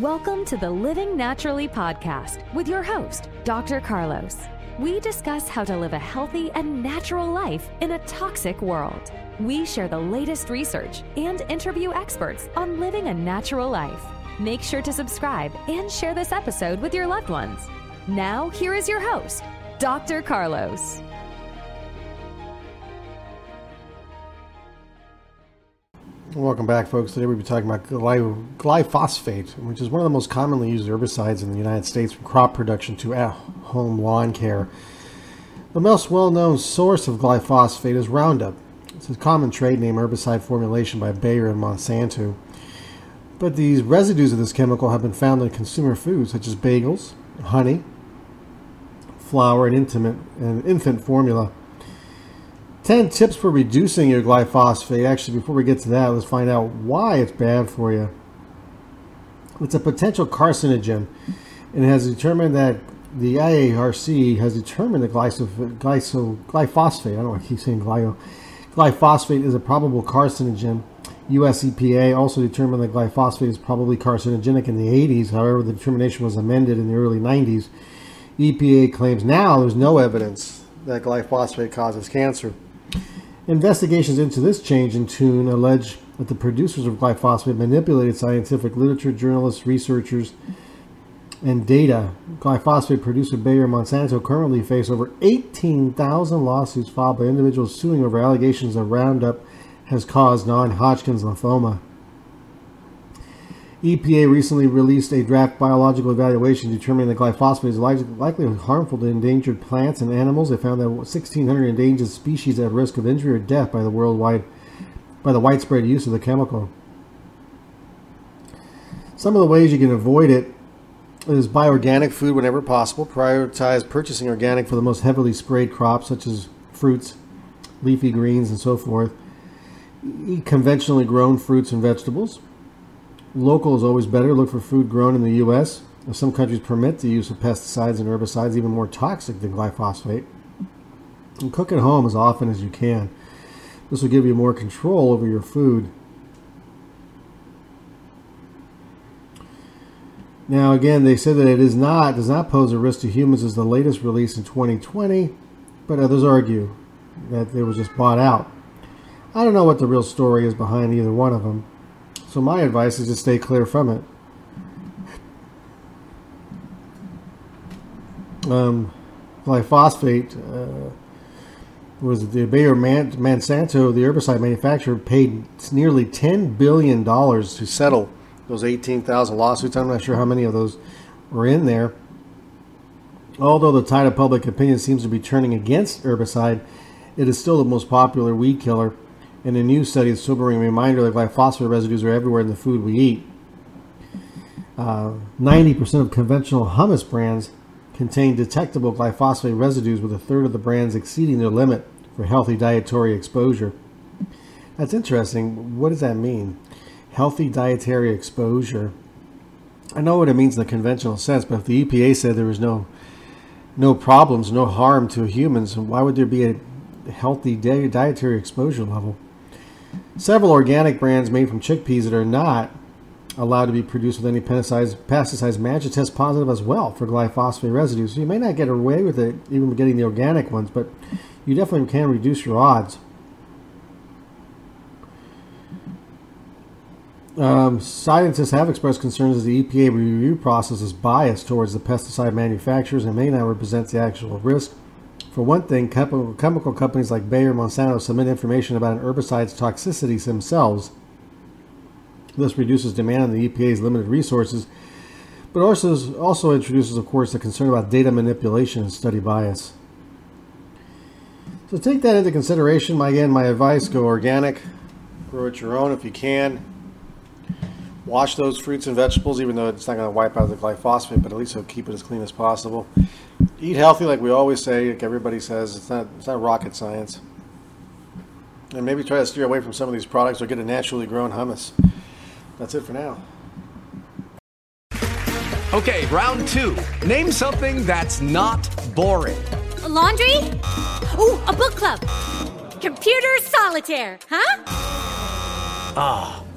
Welcome to the Living Naturally podcast with your host, Dr. Carlos. We discuss how to live a healthy and natural life in a toxic world. We share the latest research and interview experts on living a natural life. Make sure to subscribe and share this episode with your loved ones. Now, here is your host, Dr. Carlos. Welcome back, folks. Today we'll be talking about glyphosate, which is one of the most commonly used herbicides in the United States from crop production to at home lawn care. The most well known source of glyphosate is Roundup. It's a common trade name herbicide formulation by Bayer and Monsanto. But these residues of this chemical have been found in consumer foods such as bagels, honey, flour, and, infant formula. 10 tips for reducing your glyphosate. Actually, before we get to that, let's find out why it's bad for you. It's a potential carcinogen, and it has determined that the IARC has determined that glyphosate, I don't know I keep saying glyo, glyphosate is a probable carcinogen. US EPA also determined that glyphosate is probably carcinogenic in the 80s. However, the determination was amended in the early 90s. EPA claims now there's no evidence that glyphosate causes cancer. Investigations into this change in tune allege that the producers of glyphosate manipulated scientific literature, journalists, researchers, and data. Glyphosate producer Bayer Monsanto currently face over 18,000 lawsuits filed by individuals suing over allegations that Roundup has caused non-Hodgkin's lymphoma. EPA recently released a draft biological evaluation determining that glyphosate is likely harmful to endangered plants and animals. They found that 1,600 endangered species at risk of injury or death by the worldwide by the widespread use of the chemical. Some of the ways you can avoid it is buy organic food whenever possible. Prioritize purchasing organic for the most heavily sprayed crops such as fruits, leafy greens, and so forth. Eat conventionally grown fruits and vegetables Local is always better. Look for food grown in the U.S. Some countries permit the use of pesticides and herbicides even more toxic than glyphosate. And cook at home as often as you can. This will give you more control over your food. Now, again, they said that it is not does not pose a risk to humans as the latest release in 2020, but others argue that it was just bought out. I don't know what the real story is behind either one of them. So my advice is to stay clear from it. Um, glyphosate uh, was the Bayer Monsanto, the herbicide manufacturer, paid nearly ten billion dollars to settle those eighteen thousand lawsuits. I'm not sure how many of those were in there. Although the tide of public opinion seems to be turning against herbicide, it is still the most popular weed killer and a new study is sobering reminder that glyphosate residues are everywhere in the food we eat. Uh, 90% of conventional hummus brands contain detectable glyphosate residues, with a third of the brands exceeding their limit for healthy dietary exposure. That's interesting. What does that mean? Healthy dietary exposure. I know what it means in the conventional sense, but if the EPA said there was no no problems, no harm to humans, why would there be a healthy dietary exposure level? Several organic brands made from chickpeas that are not allowed to be produced with any pesticides, pesticides match to test positive as well for glyphosate residues. So you may not get away with it even getting the organic ones, but you definitely can reduce your odds. Um, scientists have expressed concerns that the EPA review process is biased towards the pesticide manufacturers and may not represent the actual risk. For one thing, chemical companies like Bayer and Monsanto submit information about an herbicide's toxicities themselves. This reduces demand on the EPA's limited resources, but also, also introduces, of course, a concern about data manipulation and study bias. So take that into consideration. My, again, my advice go organic, grow it your own if you can. Wash those fruits and vegetables, even though it's not going to wipe out the glyphosate, but at least it'll keep it as clean as possible. Eat healthy, like we always say, like everybody says. It's not it's not rocket science. And maybe try to steer away from some of these products or get a naturally grown hummus. That's it for now. Okay, round two. Name something that's not boring. A laundry? Ooh, a book club. Computer solitaire, huh? Ah, oh,